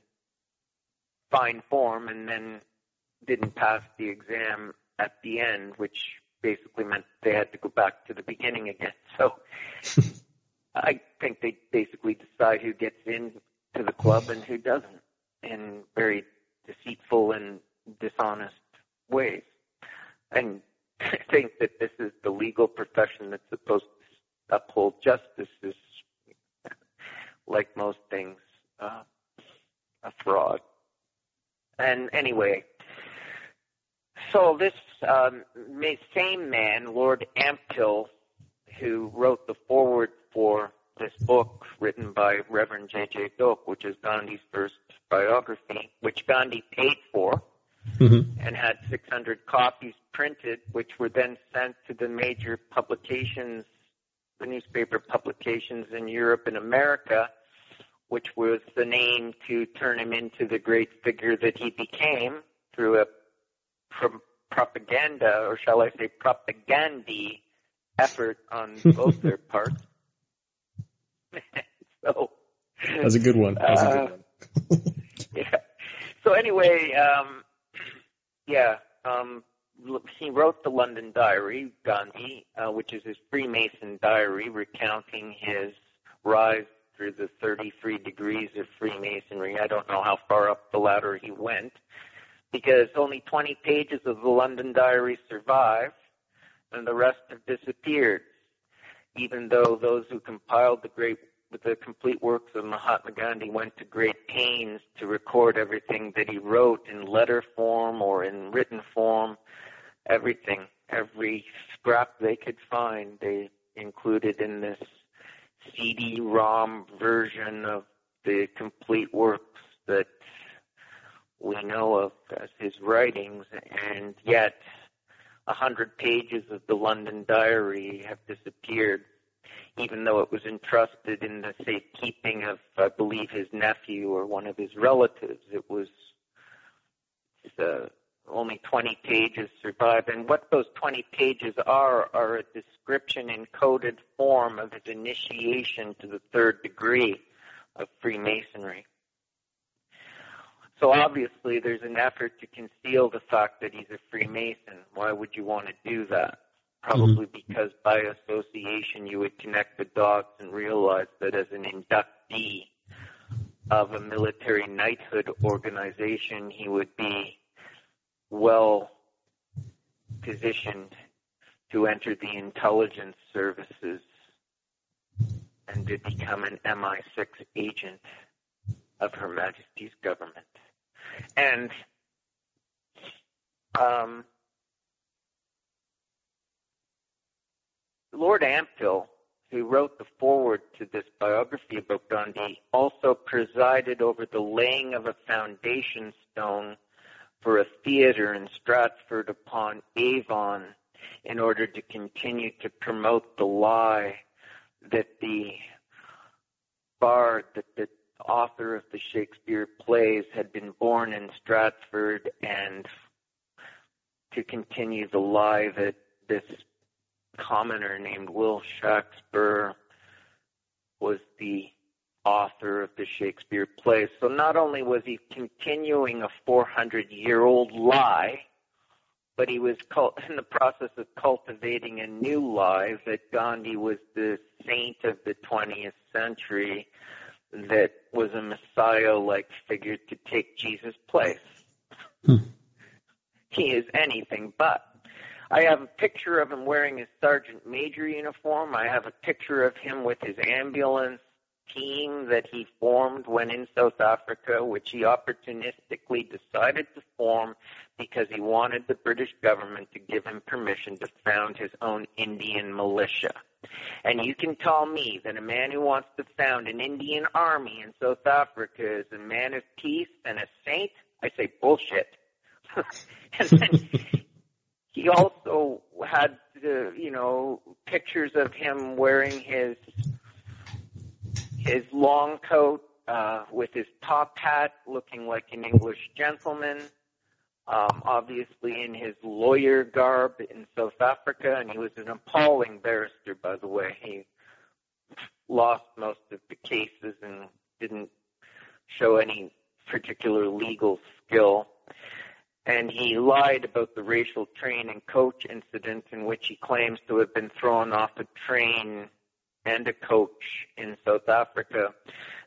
fine form and then didn't pass the exam at the end, which basically meant they had to go back to the beginning again. So I think they basically decide who gets in to the club and who doesn't in very deceitful and dishonest ways. And I think that this is the legal profession that's supposed to uphold justice is like most things, uh, a fraud. And anyway, so this um, same man, Lord Ampthill, who wrote the foreword for this book written by Reverend J.J. Doke, which is Gandhi's first biography, which Gandhi paid for mm-hmm. and had 600 copies printed, which were then sent to the major publications, the newspaper publications in Europe and America, which was the name to turn him into the great figure that he became through a pro- propaganda, or shall I say propagandy effort on both their parts. so that's a good one. That's uh, a good one. yeah. So anyway, um, yeah, um, he wrote the London Diary, Gandhi, uh, which is his Freemason diary, recounting his rise through the 33 degrees of Freemasonry. I don't know how far up the ladder he went, because only 20 pages of the London Diary survive, and the rest have disappeared. Even though those who compiled the great the complete works of Mahatma Gandhi went to great pains to record everything that he wrote in letter form or in written form, everything, every scrap they could find, they included in this CD-ROM version of the complete works that we know of as his writings, and yet a hundred pages of the London Diary have disappeared even though it was entrusted in the safekeeping of, I believe, his nephew or one of his relatives. It was uh, only 20 pages survive. And what those 20 pages are, are a description in coded form of his initiation to the third degree of Freemasonry. So obviously there's an effort to conceal the fact that he's a Freemason. Why would you want to do that? Probably mm-hmm. because by association you would connect the dots and realize that as an inductee of a military knighthood organization, he would be well positioned to enter the intelligence services and to become an MI6 agent of Her Majesty's government. And um, Lord Ampthill, who wrote the foreword to this biography about Gandhi, also presided over the laying of a foundation stone for a theater in Stratford upon Avon in order to continue to promote the lie that the bard, that the author of the Shakespeare plays had been born in Stratford and to continue the lie that this commoner named Will Shakespeare was the author of the Shakespeare play. So not only was he continuing a 400 year old lie, but he was in the process of cultivating a new lie that Gandhi was the saint of the 20th century that was a messiah like figure to take Jesus' place. Hmm. He is anything but. I have a picture of him wearing his sergeant major uniform. I have a picture of him with his ambulance team that he formed when in South Africa, which he opportunistically decided to form because he wanted the British government to give him permission to found his own Indian militia. And you can tell me that a man who wants to found an Indian army in South Africa is a man of peace and a saint? I say bullshit. and then he also had uh, you know, pictures of him wearing his his long coat uh, with his top hat, looking like an English gentleman. Um, obviously, in his lawyer garb in South Africa, and he was an appalling barrister, by the way. He lost most of the cases and didn't show any particular legal skill. And he lied about the racial train and coach incident in which he claims to have been thrown off a train and a coach in South Africa.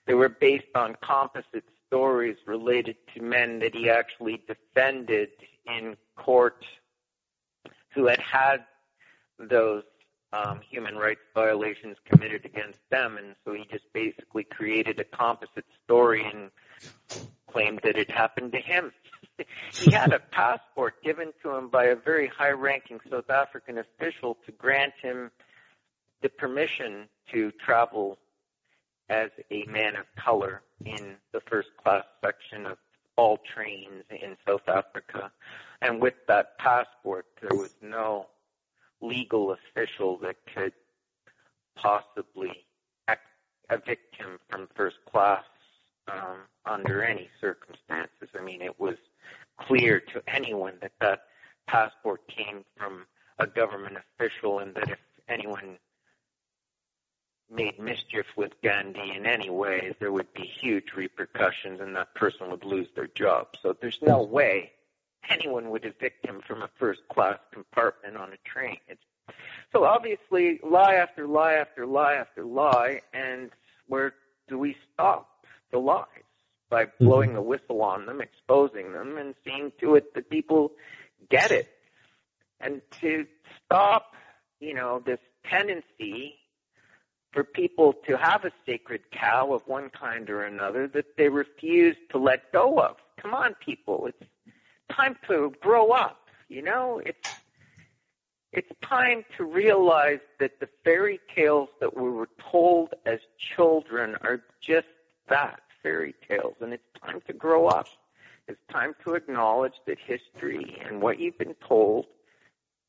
They were based on composite stories related to men that he actually defended in court who had had those um, human rights violations committed against them, and so he just basically created a composite story and claimed that it happened to him. He had a passport given to him by a very high-ranking South African official to grant him the permission to travel as a man of color in the first class section of all trains in South Africa. And with that passport, there was no legal official that could possibly evict him from first class um, under any circumstances. I mean, it was clear to anyone that that passport came from a government official and that if anyone made mischief with Gandhi in any way, there would be huge repercussions and that person would lose their job. So there's no way anyone would evict him from a first class compartment on a train. It's, so obviously lie after lie after lie after lie and where do we stop the lies? By mm-hmm. blowing the whistle on them, exposing them, and seeing to it that people get it. And to stop, you know, this tendency for people to have a sacred cow of one kind or another that they refuse to let go of. Come on, people. It's time to grow up. You know, it's it's time to realize that the fairy tales that we were told as children are just that fairy tales, and it's time to grow up. It's time to acknowledge that history and what you've been told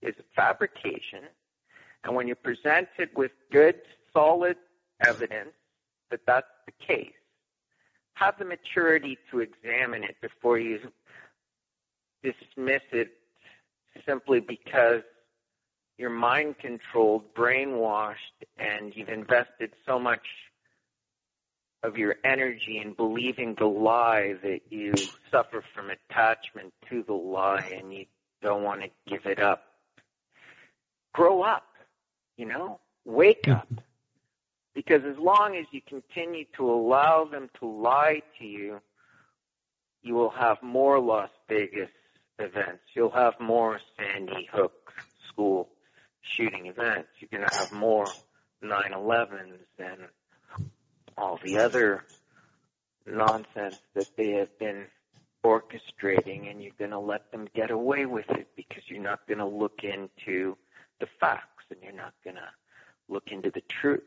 is a fabrication. And when you're presented with good, solid evidence that that's the case, have the maturity to examine it before you dismiss it simply because you're mind controlled, brainwashed, and you've invested so much of your energy in believing the lie that you suffer from attachment to the lie and you don't want to give it up. Grow up, you know? Wake mm-hmm. up. Because as long as you continue to allow them to lie to you, you will have more Las Vegas events. You'll have more Sandy Hook school shooting events. You're going to have more 9/11s and all the other nonsense that they have been orchestrating, and you're going to let them get away with it because you're not going to look into the facts and you're not going to look into the truth.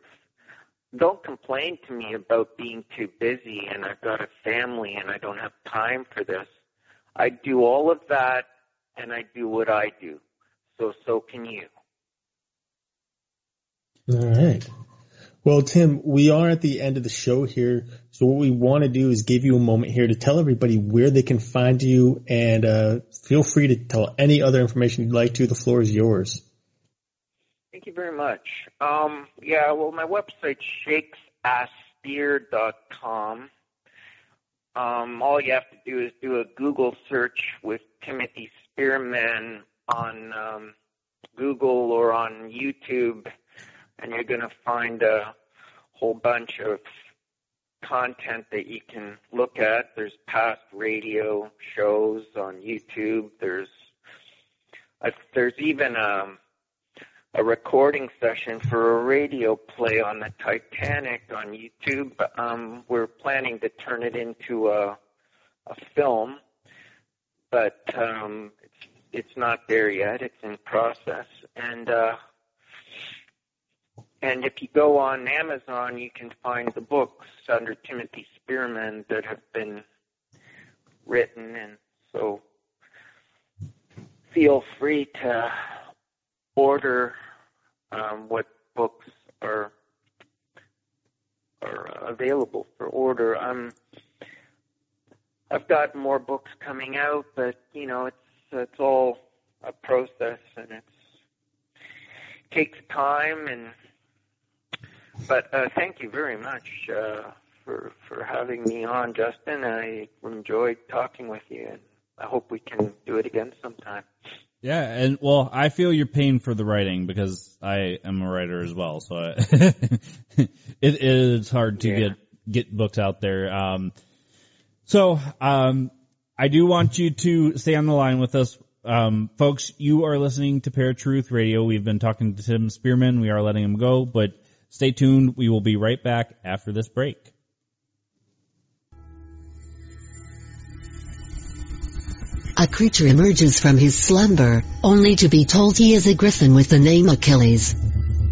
Don't complain to me about being too busy and I've got a family and I don't have time for this. I do all of that and I do what I do. So, so can you. All right. Well, Tim, we are at the end of the show here. So what we want to do is give you a moment here to tell everybody where they can find you and uh, feel free to tell any other information you'd like to. The floor is yours. Thank you very much. Um, yeah, well, my website, shakesaspear.com. Um, all you have to do is do a Google search with Timothy Spearman on um, Google or on YouTube, and you're going to find a whole bunch of content that you can look at. There's past radio shows on YouTube. There's uh, there's even a um, a recording session for a radio play on the Titanic on YouTube. Um, we're planning to turn it into a, a film, but um, it's it's not there yet. It's in process, and uh, and if you go on Amazon, you can find the books under Timothy Spearman that have been written, and so feel free to order um, what books are are available for order. Um, I've got more books coming out, but you know, it's it's all a process and it's takes time and but uh, thank you very much uh, for for having me on, Justin. I enjoyed talking with you, and I hope we can do it again sometime. Yeah, and well, I feel your pain for the writing because I am a writer as well, so I, it is hard to Yeah. get get books out there. Um, so um, I do want you to stay on the line with us, um, folks. You are listening to Paratruth Radio. We've been talking to Tim Spearman. We are letting him go, but stay tuned. We will be right back after this break. A creature emerges from his slumber, only to be told he is a griffin with the name Achilles.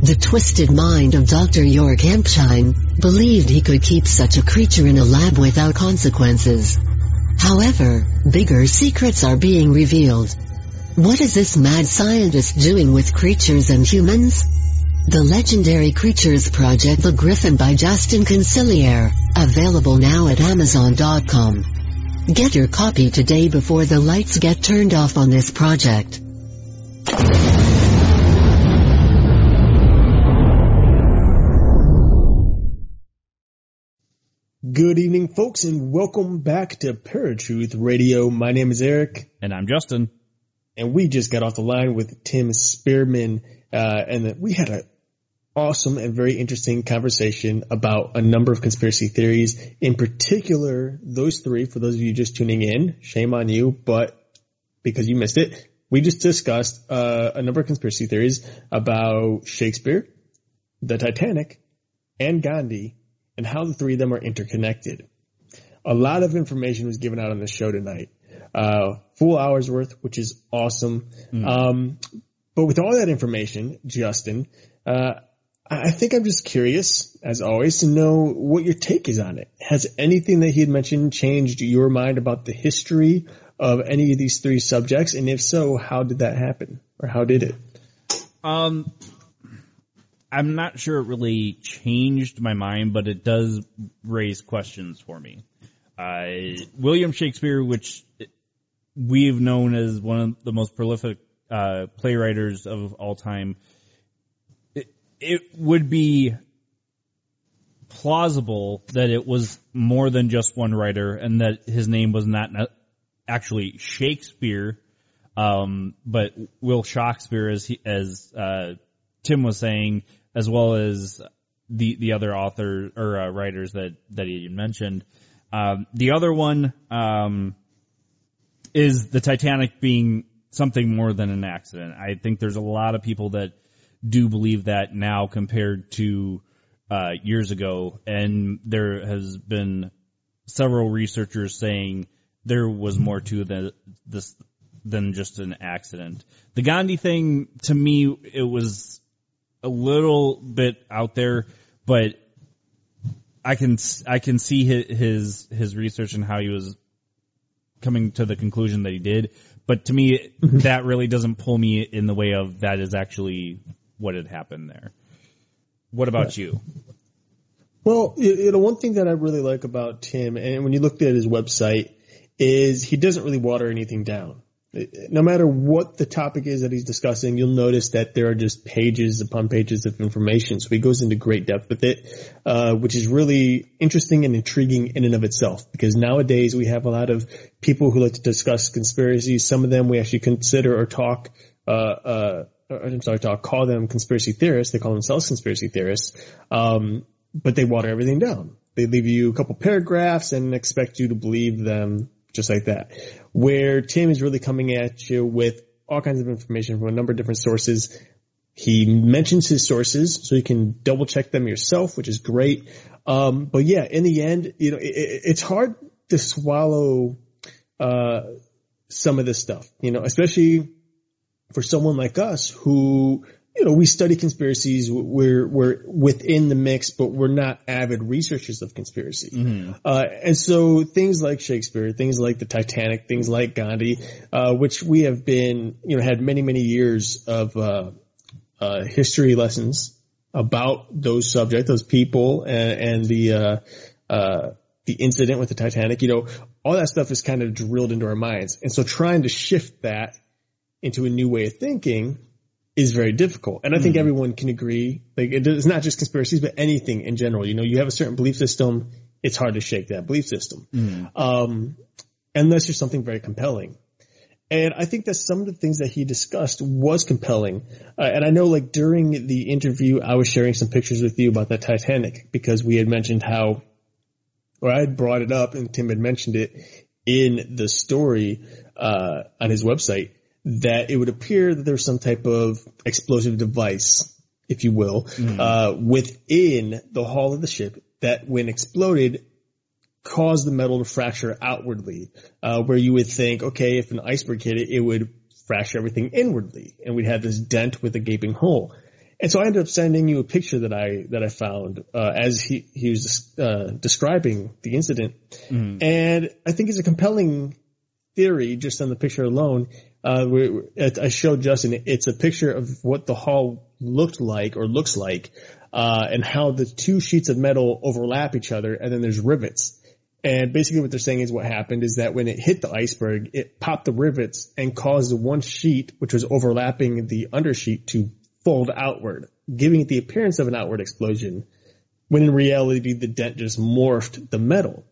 The twisted mind of Dr. York Hampshine believed he could keep such a creature in a lab without consequences. However, bigger secrets are being revealed. What is this mad scientist doing with creatures and humans? The Legendary Creatures Project The Griffin by Justin Conciliere, available now at Amazon.com. Get your copy today before the lights get turned off on this project. Good evening, folks, and welcome back to Paratruth Radio. My name is Eric, And I'm Justin. And we just got off the line with Tim Spearman, uh, and we had a awesome and very interesting conversation about a number of conspiracy theories. In particular, those three. For those of you just tuning in, shame on you, but because you missed it, we just discussed uh, a number of conspiracy theories about Shakespeare, the Titanic, and Gandhi, and how the three of them are interconnected. A lot of information was given out on the show tonight. Uh, full hours worth, which is awesome. Um, but with all that information, Justin, uh, I I think I'm just curious, as always, to know what your take is on it. Has anything that he had mentioned changed your mind about the history of any of these three subjects? And if so, how did that happen? Or how did it? Um, I'm not sure it really changed my mind, but it does raise questions for me. Uh, William Shakespeare, which we've known as one of the most prolific uh, playwriters of all time, it, it would be plausible that it was more than just one writer and that his name was not actually Shakespeare, um, but Will Shakespeare, as he, as uh, Tim was saying, as well as the the other author or uh, writers that that he mentioned. Um, the other one um, is the Titanic being something more than an accident. I think there's a lot of people that do believe that now compared to uh, years ago, and there has been several researchers saying there was more to the, this than just an accident. The Gandhi thing, to me, it was a little bit out there, but I can I can see his his, his research and how he was coming to the conclusion that he did. But to me, mm-hmm. that really doesn't pull me in the way of that is actually what had happened there. What about you? Well, you you know, one thing that I really like about Tim, and when you looked at his website, is he doesn't really water anything down. No matter what the topic is that he's discussing, you'll notice that there are just pages upon pages of information. So he goes into great depth with it, uh, which is really interesting and intriguing in and of itself. Because nowadays we have a lot of people who like to discuss conspiracies. Some of them we actually consider or talk, uh, uh, or, I'm sorry, talk, call them conspiracy theorists. They call themselves conspiracy theorists. Um, but they water everything down. They leave you a couple paragraphs and expect you to believe them just like that. Where Tim is really coming at you with all kinds of information from a number of different sources. He mentions his sources so you can double check them yourself, which is great. Um, but yeah, in the end, you know, it, it, it's hard to swallow, uh, some of this stuff, you know, especially for someone like us who, you know, we study conspiracies. We're we're within the mix, but we're not avid researchers of conspiracy. Uh, and so things like Shakespeare, things like the Titanic, things like Gandhi, uh, which we have been, you know, had many many years of uh, uh, history lessons about those subjects, those people, and, and the uh, uh, the incident with the Titanic. You know, all that stuff is kind of drilled into our minds, and so trying to shift that into a new way of thinking is very difficult. And I think everyone can agree. Like it's not just conspiracies, but anything in general. You know, you have a certain belief system. It's hard to shake that belief system. Um, unless there's something very compelling. And I think that some of the things that he discussed was compelling. Uh, and I know like during the interview, I was sharing some pictures with you about the Titanic because we had mentioned how, or I had brought it up and Tim had mentioned it in the story, uh, on his website that it would appear that there's some type of explosive device, if you will, uh, within the hull of the ship that when exploded caused the metal to fracture outwardly, uh, where you would think, okay, if an iceberg hit it, it would fracture everything inwardly, and we'd have this dent with a gaping hole. And so I ended up sending you a picture that I that I found uh, as he he was uh, describing the incident, and I think it's a compelling theory just on the picture alone. Uh, we, I showed Justin. It's a picture of what the hull looked like or looks like, uh, and how the two sheets of metal overlap each other, and then there's rivets. And basically what they're saying is what happened is that when it hit the iceberg, it popped the rivets and caused the one sheet, which was overlapping the undersheet to fold outward, giving it the appearance of an outward explosion, when in reality the dent just morphed the metal.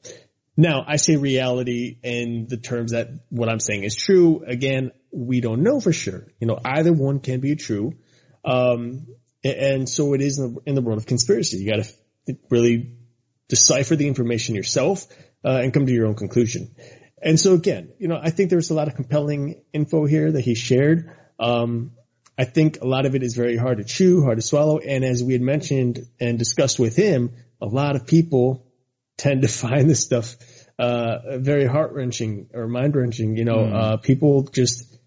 Now, I say reality in the terms that what I'm saying is true. Again, we don't know for sure. You know, either one can be true. Um, and so it is in the, in the world of conspiracy. You got to really decipher the information yourself uh, and come to your own conclusion. And so again, you know, I think there's a lot of compelling info here that he shared. Um, I think a lot of it is very hard to chew, hard to swallow. And as we had mentioned and discussed with him, a lot of people tend to find this stuff uh, very heart wrenching or mind wrenching. You know, uh, people just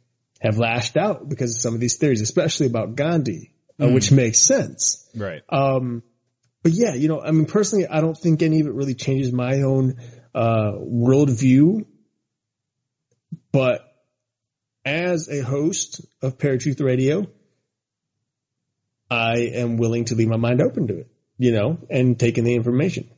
have lashed out because of some of these theories, especially about Gandhi, uh, which makes sense. Right. Um, but yeah, you know, I mean, personally, I don't think any of it really changes my own uh, worldview. But as a host of Paratruth Radio, I am willing to leave my mind open to it, you know, and take in the information.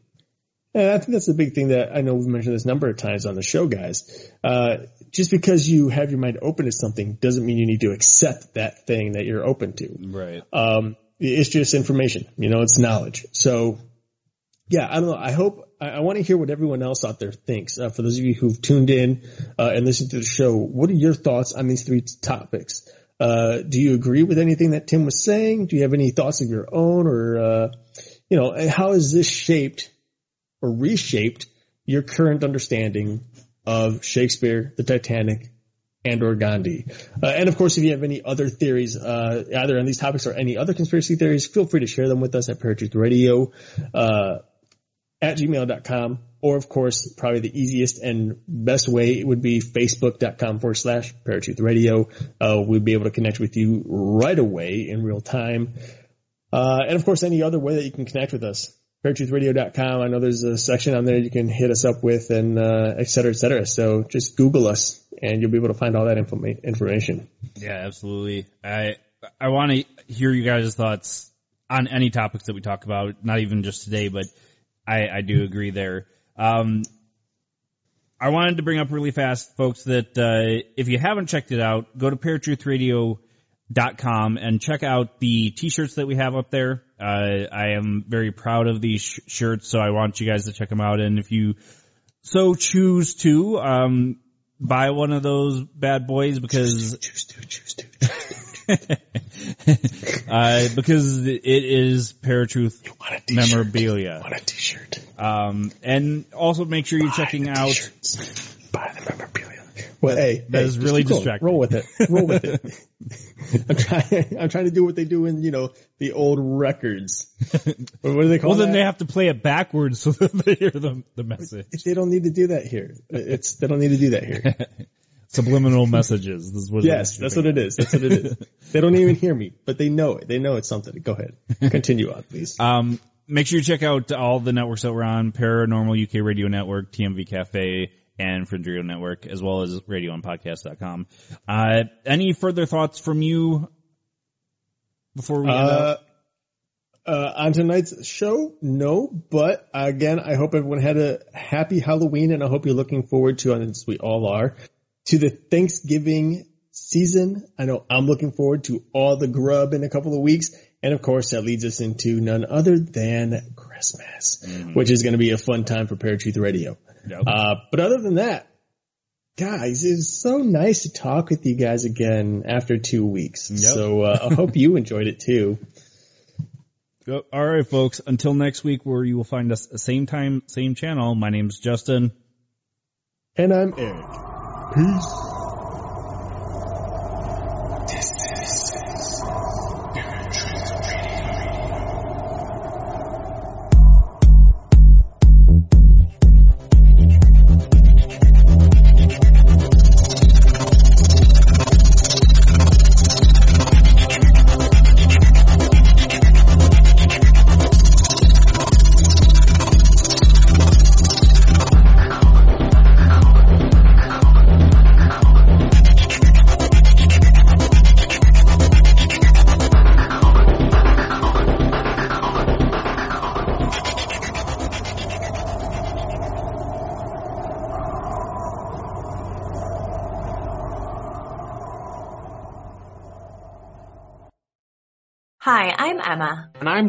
And I think that's the big thing that I know we've mentioned this number of times on the show, guys. Uh, just because you have your mind open to something doesn't mean you need to accept that thing that you're open to. Right. Um, it's just information, you know, it's knowledge. So yeah, I don't know. I hope, I, I want to hear what everyone else out there thinks. Uh, for those of you who've tuned in, uh, and listened to the show, what are your thoughts on these three topics? Uh, do you agree with anything that Tim was saying? Do you have any thoughts of your own or, uh, you know, how has this shaped or reshaped your current understanding of Shakespeare, the Titanic, and or Gandhi. Uh, and of course, if you have any other theories, uh, either on these topics or any other conspiracy theories, feel free to share them with us at Paratruth Radio, uh, at gmail.com. Or of course, probably the easiest and best way would be facebook.com forward slash Paratruth Radio. Uh, we'd be able to connect with you right away in real time. Uh, and of course, any other way that you can connect with us. ParatruthRadio.com. I know there's a section on there you can hit us up with and, uh, et cetera, et cetera. So just Google us and you'll be able to find all that informa- information. Yeah, absolutely. I I want to hear you guys' thoughts on any topics that we talk about. Not even just today, but I I do agree there. Um, I wanted to bring up really fast, folks, that uh, if you haven't checked it out, go to paratruthradio.com and check out the t-shirts that we have up there. Uh, I am very proud of these sh- shirts, so I want you guys to check them out. And if you so choose to, um, buy one of those bad boys because Choose to, choose to. choose uh, because it is Paratruth Want a t-shirt. memorabilia. Want a t-shirt. Um, and also make sure you're checking Buy the out. Buy the memorabilia. Well, hey, That hey, is really distracting. Roll with it. Roll with it. I'm trying. I'm trying to do what they do in you know the old records. What do they call Well, then that? they have to play it backwards so that they hear the the message. They don't need to do that here. It's they don't need to do that here. Subliminal messages. This is what Yes, that's what it is. That's what it is. They don't even hear me, but they know it. They know it's something. Go ahead. Continue on, please. Um, make sure you check out all the networks that we're on: Paranormal UK Radio Network, TMV Cafe, and Fringe Radio Network, as well as radio and podcast.com. Uh, any further thoughts from you before we end Uh, up? uh, on tonight's show, no, but again, I hope everyone had a happy Halloween and I hope you're looking forward to, and as we all are, to the Thanksgiving season. I know I'm looking forward to all the grub in a couple of weeks. And of course, that leads us into none other than Christmas, which is going to be a fun time for Paratruth Radio. Yep. Uh, but other than that, guys, it was so nice to talk with you guys again after two weeks. Yep. So uh, I hope you enjoyed it too. All right, folks. Until next week, where you will find us same time, same channel. My name's Justin. And I'm Eric. Peace.